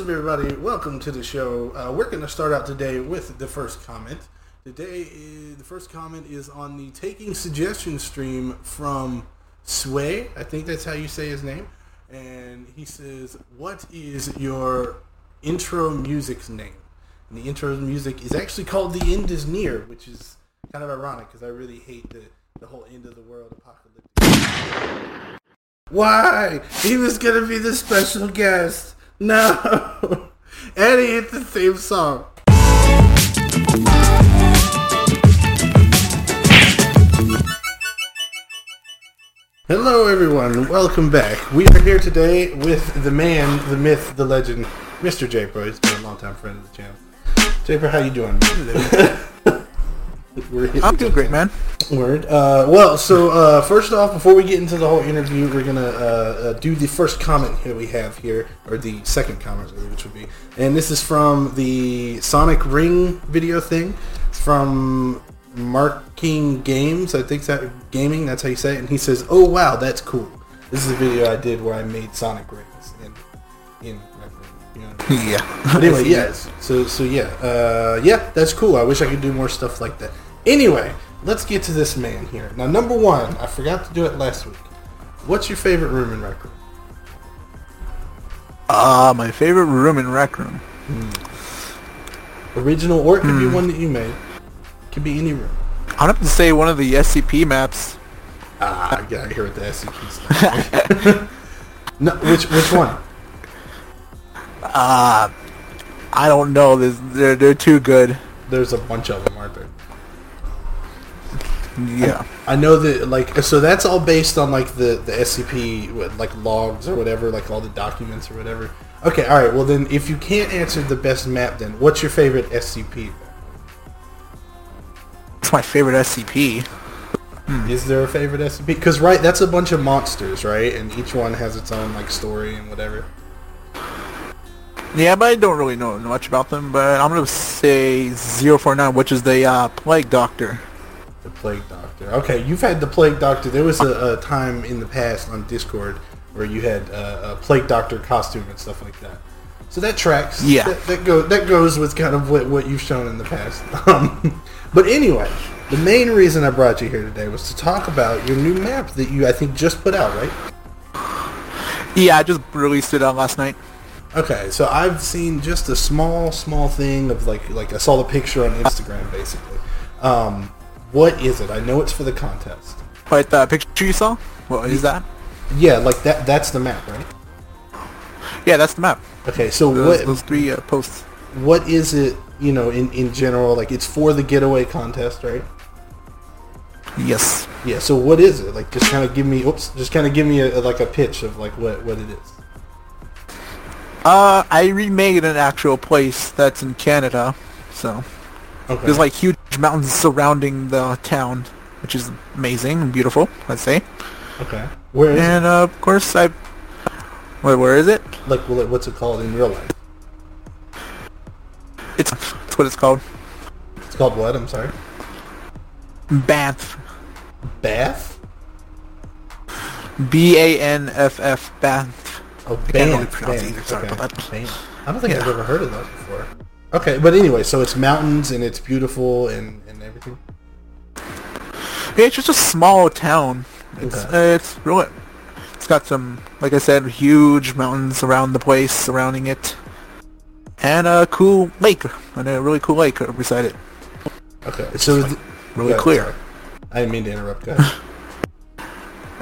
Up, everybody? Welcome to the show. Uh, we're going to start out today with the first comment. Today, is, the first comment is on the Taking Suggestions stream from Sway. I think that's how you say his name. And he says, what is your intro music's name? And the intro music is actually called The End is Near, which is kind of ironic because I really hate the, the whole end of the world apocalyptic. Why? He was going to be the special guest. No. Eddie hit the theme song. Hello, everyone. Welcome back. We are here today with the man, the myth, the legend, Mr. Japer. He's been a long time friend of the channel. Japer, how you doing? I'm doing great, man. Word. Uh, well, so uh, first off, before we get into the whole interview, we're gonna uh, uh do the first comment that we have here, or the second comment, which would be, and this is from the Sonic Ring video thing. It's from Marking Games, I think that gaming. That's how you say it. And he says, "Oh wow, that's cool. This is a video I did where I made Sonic rings in in you know. Yeah. But anyway, yes. So so yeah, uh, yeah, that's cool. I wish I could do more stuff like that. Anyway, let's get to this man here. Now, number one, I forgot to do it last week. What's your favorite room in Rec Room? Ah, uh, my favorite room in Rec Room. Hmm. Original, or it could be one that you made. It could be any room. I'd have to say one of the SCP maps. Ah, I gotta hear what the SCP stuff. no, which which one? Uh, I don't know. they're they're too good. There's a bunch of them, aren't there? Yeah. I, I know that like so that's all based on like the the SCP like logs or whatever, like all the documents or whatever. Okay, all right. Well then, if you can't answer the best map, then what's your favorite SCP? It's my favorite SCP. Hmm. Is there a favorite SCP? Because right, that's a bunch of monsters, right? And each one has its own like story and whatever. Yeah, but I don't really know much about them. But I'm gonna say 049, which is the uh, Plague Doctor. The Plague Doctor. Okay, you've had the Plague Doctor. There was a, a time in the past on Discord where you had uh, a Plague Doctor costume and stuff like that. So that tracks. Yeah. That, that, go, that goes with kind of what, what you've shown in the past. Um, but anyway, the main reason I brought you here today was to talk about your new map that you, I think, just put out, right? Yeah, I just released it out last night. Okay, so I've seen just a small, small thing of like, like I saw the picture on Instagram, basically. Um, what is it? I know it's for the contest. But the picture you saw? What is that? Yeah, like that. That's the map, right? Yeah, that's the map. Okay, so those, what? Those three uh, posts. What is it? You know, in in general, like it's for the getaway contest, right? Yes. Yeah. So what is it? Like, just kind of give me. Oops. Just kind of give me a, like a pitch of like what what it is. Uh, I remade an actual place that's in Canada, so Okay. There's like huge mountains surrounding the town, which is amazing and beautiful, let's say. Okay. Where is and, uh, of course, I... Wait, where is it? Like, what's it called in real life? It's, it's what it's called. It's called what? I'm sorry? Banff. Bath? B-A-N-F-F, Banff. Oh, Banff. I can't really pronounce Banff. either, sorry okay. about that. Banff. I don't think yeah. I've ever heard of that before. Okay, but anyway, so it's mountains and it's beautiful and, and everything. Yeah, it's just a small town. It's okay. uh, it's really it's got some like I said, huge mountains around the place, surrounding it, and a cool lake, and a really cool lake beside it. Okay, so like really clear. Sorry. I didn't mean to interrupt. guys.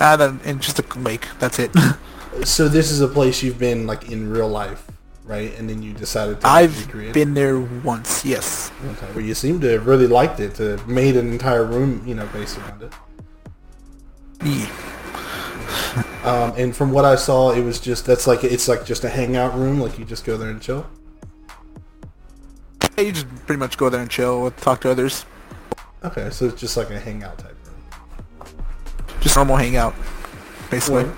Ah, then and just a lake. That's it. so this is a place you've been like in real life right? And then you decided to I've recreate been there once, yes. Okay. Well, you seem to have really liked it. To have made an entire room, you know, based around it. Yeah. um, and from what I saw, it was just that's like it's like just a hangout room. Like you just go there and chill. Yeah, you just pretty much go there and chill, talk to others. Okay, so it's just like a hangout type room. Just normal hangout, basically. Well,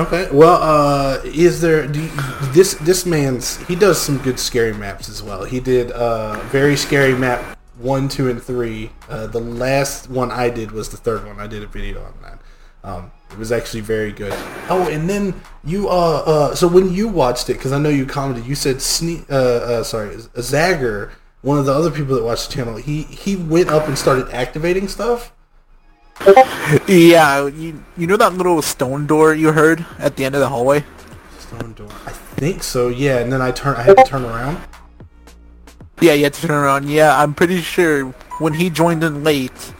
Okay. Well, uh, is there you, this this man's he does some good scary maps as well. He did uh, very scary map one, two, and three. Uh, the last one I did was the third one. I did a video on that. Um, It was actually very good. Oh, and then you uh uh so when you watched it, because I know you commented, you said Sne- uh, uh sorry Zagger, one of the other people that watched the channel, he he went up and started activating stuff. Yeah, you you know that little stone door you heard at the end of the hallway? Stone door. I think so. Yeah, and then I turn. I had to turn around. Yeah, you had to turn around. Yeah, I'm pretty sure when he joined in late,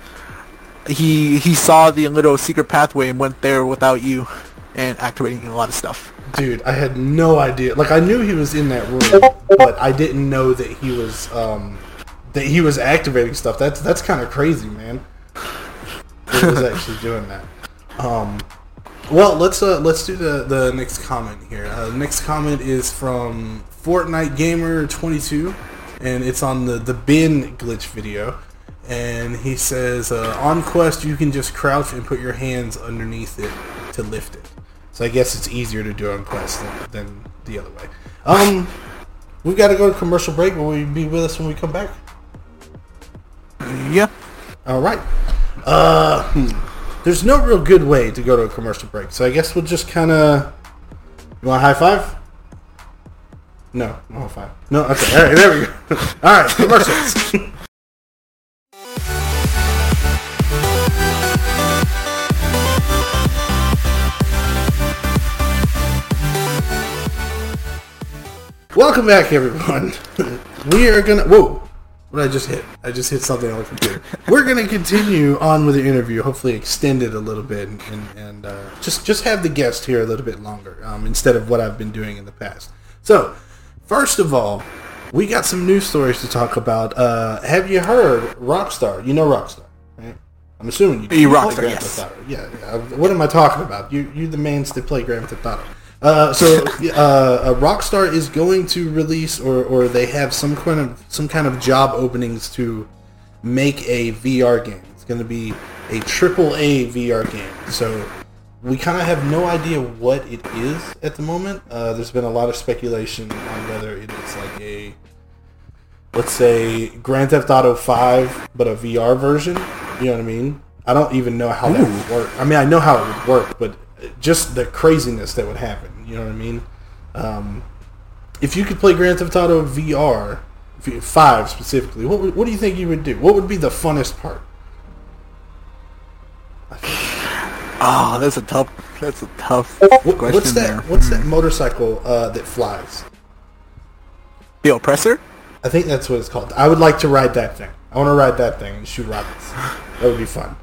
he he saw the little secret pathway and went there without you and activating a lot of stuff. Dude, I had no idea. Like I knew he was in that room, but I didn't know that he was um that he was activating stuff. That's that's kind of crazy, man. Was actually doing that. Um, well, let's uh let's do the the next comment here. Uh, the next comment is from Fortnite Gamer 22, and it's on the the bin glitch video. And he says, uh, on Quest, you can just crouch and put your hands underneath it to lift it. So I guess it's easier to do on Quest than, than the other way. Um, we've got to go to commercial break. Will you be with us when we come back? Yeah. All right. Uh, hmm. There's no real good way to go to a commercial break, so I guess we'll just kind of. You want a high five? No, no high five. No, okay. All right, there we go. All right, commercials. Welcome back, everyone. we are gonna. Whoa! What I just hit? I just hit something on the computer. We're gonna continue on with the interview. Hopefully, extend it a little bit and, and, and uh, just just have the guest here a little bit longer um, instead of what I've been doing in the past. So, first of all, we got some news stories to talk about. Uh, have you heard Rockstar? You know Rockstar, right? I'm assuming you. You play Rockstar, yes. Yeah, yeah. What am I talking about? You you the mains that play Grand Theft Auto. Uh, so uh, uh, Rockstar is going to release, or, or they have some kind of some kind of job openings to make a VR game. It's going to be a triple A VR game. So we kind of have no idea what it is at the moment. Uh, there's been a lot of speculation on whether it is like a let's say Grand Theft Auto 5, but a VR version. You know what I mean? I don't even know how that would work. I mean, I know how it would work, but just the craziness that would happen. You know what I mean? Um, if you could play Grand Theft Auto VR, 5 specifically, what, would- what do you think you would do? What would be the funnest part? Oh, that's a tough. That's a tough What, question what's that? there. What's that motorcycle uh, that flies? The oppressor? I think that's what it's called. I would like to ride that thing. I want to ride that thing and shoot rockets. That would be fun.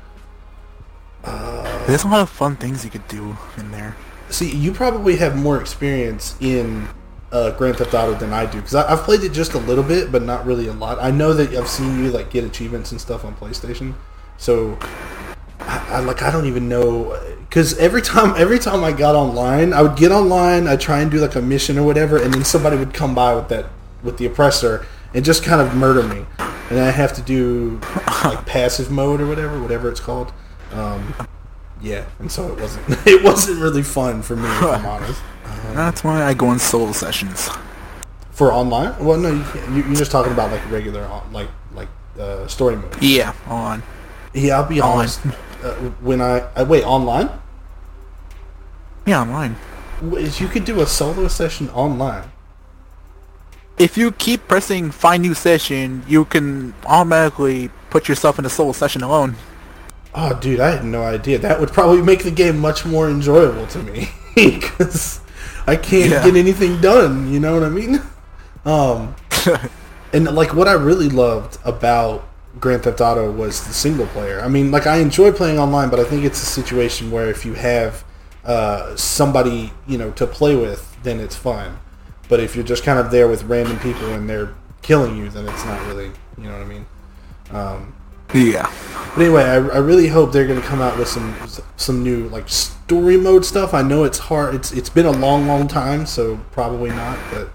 There's a lot of fun things you could do in there. See, you probably have more experience in uh, Grand Theft Auto than I do because I've played it just a little bit, but not really a lot. I know that I've seen you like get achievements and stuff on PlayStation, so I, I like I don't even know because every time every time I got online, I would get online, I'd try and do like a mission or whatever, and then somebody would come by with that with the oppressor and just kind of murder me, and I have to do like passive mode or whatever, whatever it's called. Um, yeah, and so it wasn't it wasn't really fun for me if I'm honest. That's why I go on solo sessions. For online? Well, no, you can't. You, you're just talking about like regular, like like uh, story mode. Yeah, on. Yeah, I'll be Online. honest. Uh, when I, I wait online, Yeah, online. You could do a solo session online. If you keep pressing find new session, you can automatically put yourself in a solo session alone. Oh, dude, I had no idea. That would probably make the game much more enjoyable to me because I can't Yeah. get anything done. You know what I mean? Um, and like what I really loved about Grand Theft Auto was the single player. I mean, like I enjoy playing online, but I think it's a situation where if you have uh, somebody you know to play with, then it's fun. But if you're just kind of there with random people and they're killing you, then it's not really. You know what I mean? Um, Yeah. but anyway, I, I really hope they're going to come out with some some new like story mode stuff. I know it's hard. It's it's been a long, long time, so probably not. But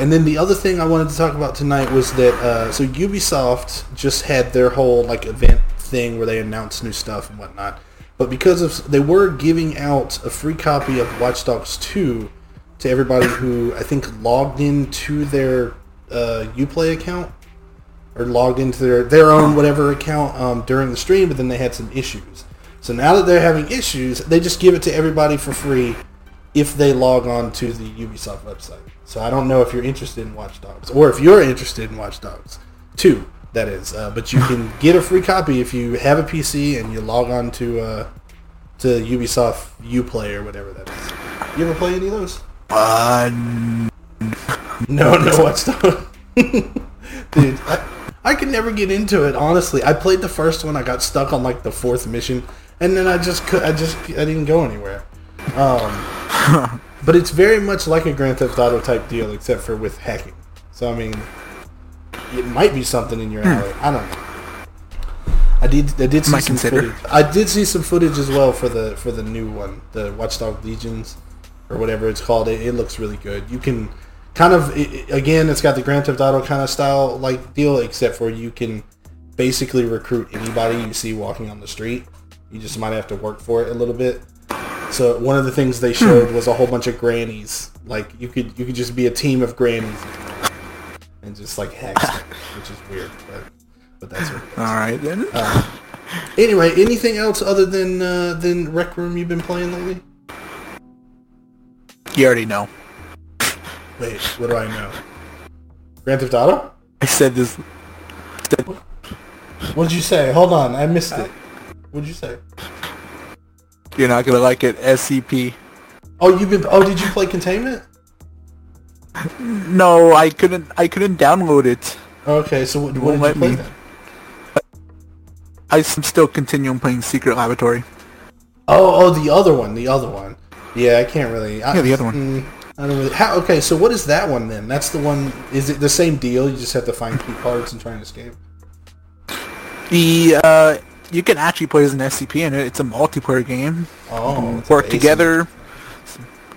and then the other thing I wanted to talk about tonight was that uh, so Ubisoft just had their whole like event thing where they announced new stuff and whatnot. But because of they were giving out a free copy of Watch Dogs 2 to everybody who I think logged into their uh, UPlay account or logged into their, their own whatever account um, during the stream, but then they had some issues. So now that they're having issues, they just give it to everybody for free if they log on to the Ubisoft website. So I don't know if you're interested in Watch Dogs or if you're interested in Watch Dogs 2, that is. Uh, but you can get a free copy if you have a PC and you log on to uh, to Ubisoft UPlay or whatever that is. You ever play any of those? Uh, No, no Watch Dogs. Dude, I, I could never get into it. Honestly, I played the first one. I got stuck on like the fourth mission, and then I just could. I just I didn't go anywhere. Um, but it's very much like a Grand Theft Auto type deal, except for with hacking. So I mean, it might be something in your alley. I don't know. I did. I did see Might some consider. footage. I did see some footage as well for the for the new one, the Watchdog Legions, or whatever it's called. It, it looks really good. You can kind of again, it's got the Grand Theft Auto kind of style like deal, except for you can basically recruit anybody you see walking on the street. You just might have to work for it a little bit. So one of the things they showed was a whole bunch of grannies. Like you could you could just be a team of grannies and just like hack stuff, which is weird, but but that's what. It is. all right then. Anyway, anything else other than uh, than Rec Room you've been playing lately? you already know. Wait, what do I know? Grand Theft Auto? I said this. What did you say? Hold on, I missed it. What did you say? You're not gonna like it. SCP. Oh, you've been. Oh, did you play Containment? No, I couldn't. I couldn't download it. Okay, so what, what won't did you let play me. then? I'm still continuing playing Secret Laboratory. Oh, oh, the other one, the other one. Yeah, I can't really. I, Yeah, the other one. mm, I don't really. How, okay, so what is that one then? That's the one. Is it the same deal? You just have to find key cards and try and escape. The uh, you can actually play as an SCP in it. It's a multiplayer game. Oh, Work amazing. together.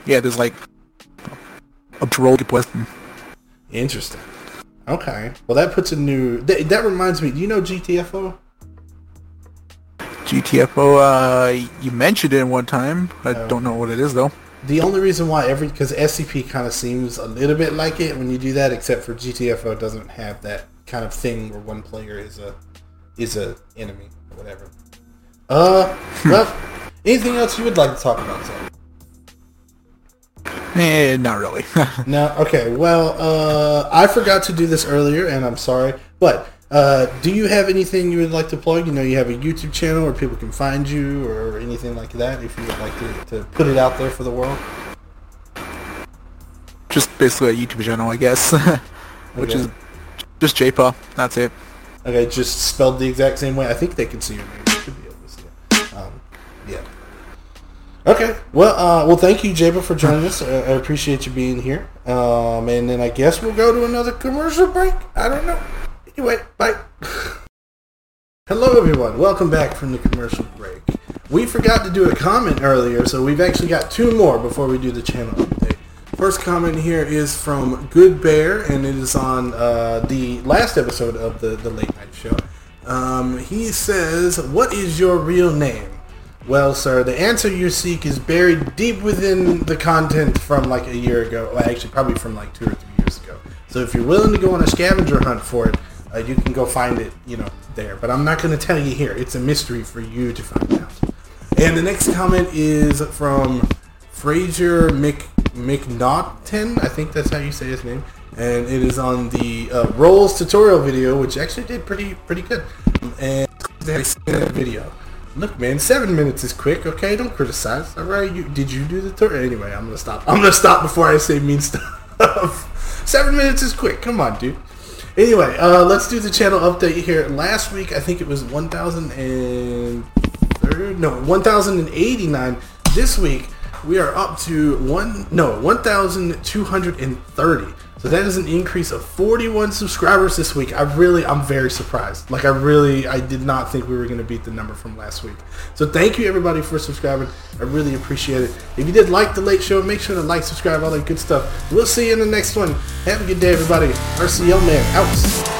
Yeah, there's like a role question. Interesting. Okay. Well, that puts a new. That, that reminds me. Do you know GTFO? GTFO. Uh, you mentioned it one time. I Oh. don't know what it is though. The only reason why every because SCP kind of seems a little bit like it when you do that, except for GTFO doesn't have that kind of thing where one player is a is a enemy or whatever. Uh, well, anything else you would like to talk about? Zach? Eh, not really. No. Okay. Well, uh, I forgot to do this earlier, and I'm sorry. But uh, do you have anything you would like to plug? You know, you have a YouTube channel where people can find you, or anything like that. If you would like to, to put it out there for the world. just basically a YouTube channel, I guess, which Okay. is just JPA. That's it. Okay, just spelled the exact same way. I think they can see your name. They should be able to see it. Um, yeah. Okay. Well, uh, well, thank you, Jaba, for joining us. I, I appreciate you being here. Um, and then I guess we'll go to another commercial break. I don't know. Anyway, bye. Hello, everyone. Welcome back from the commercial break. We forgot to do a comment earlier, so we've actually got two more before we do the channel update. First comment here is from Good Bear, and it is on uh, the last episode of the, the Late Night Show. Um, he says, What is your real name? Well, sir, the answer you seek is buried deep within the content from like a year ago. Well, actually, probably from like two or three years ago. So if you're willing to go on a scavenger hunt for it, uh, you can go find it, you know, there. But I'm not going to tell you here. It's a mystery for you to find out. And the next comment is from Fraser Mc McNaughton. I think that's how you say his name. And it is on the uh, Rolls tutorial video, which actually did pretty pretty good. And they that video. Look, man, seven minutes is quick. Okay, don't criticize. All right, you did you do the tutorial? Anyway, I'm gonna stop. I'm gonna stop before I say mean stuff. seven minutes is quick. Come on, dude. Anyway, uh, let's do the channel update here. Last week, I think it was 1,000 and no, 1,089. This week, we are up to one, no, 1,230. So that is an increase of 41 subscribers this week. I really, I'm very surprised. Like I really, I did not think we were going to beat the number from last week. So thank you everybody for subscribing. I really appreciate it. If you did like the late show, make sure to like, subscribe, all that good stuff. We'll see you in the next one. Have a good day, everybody. RCL man out.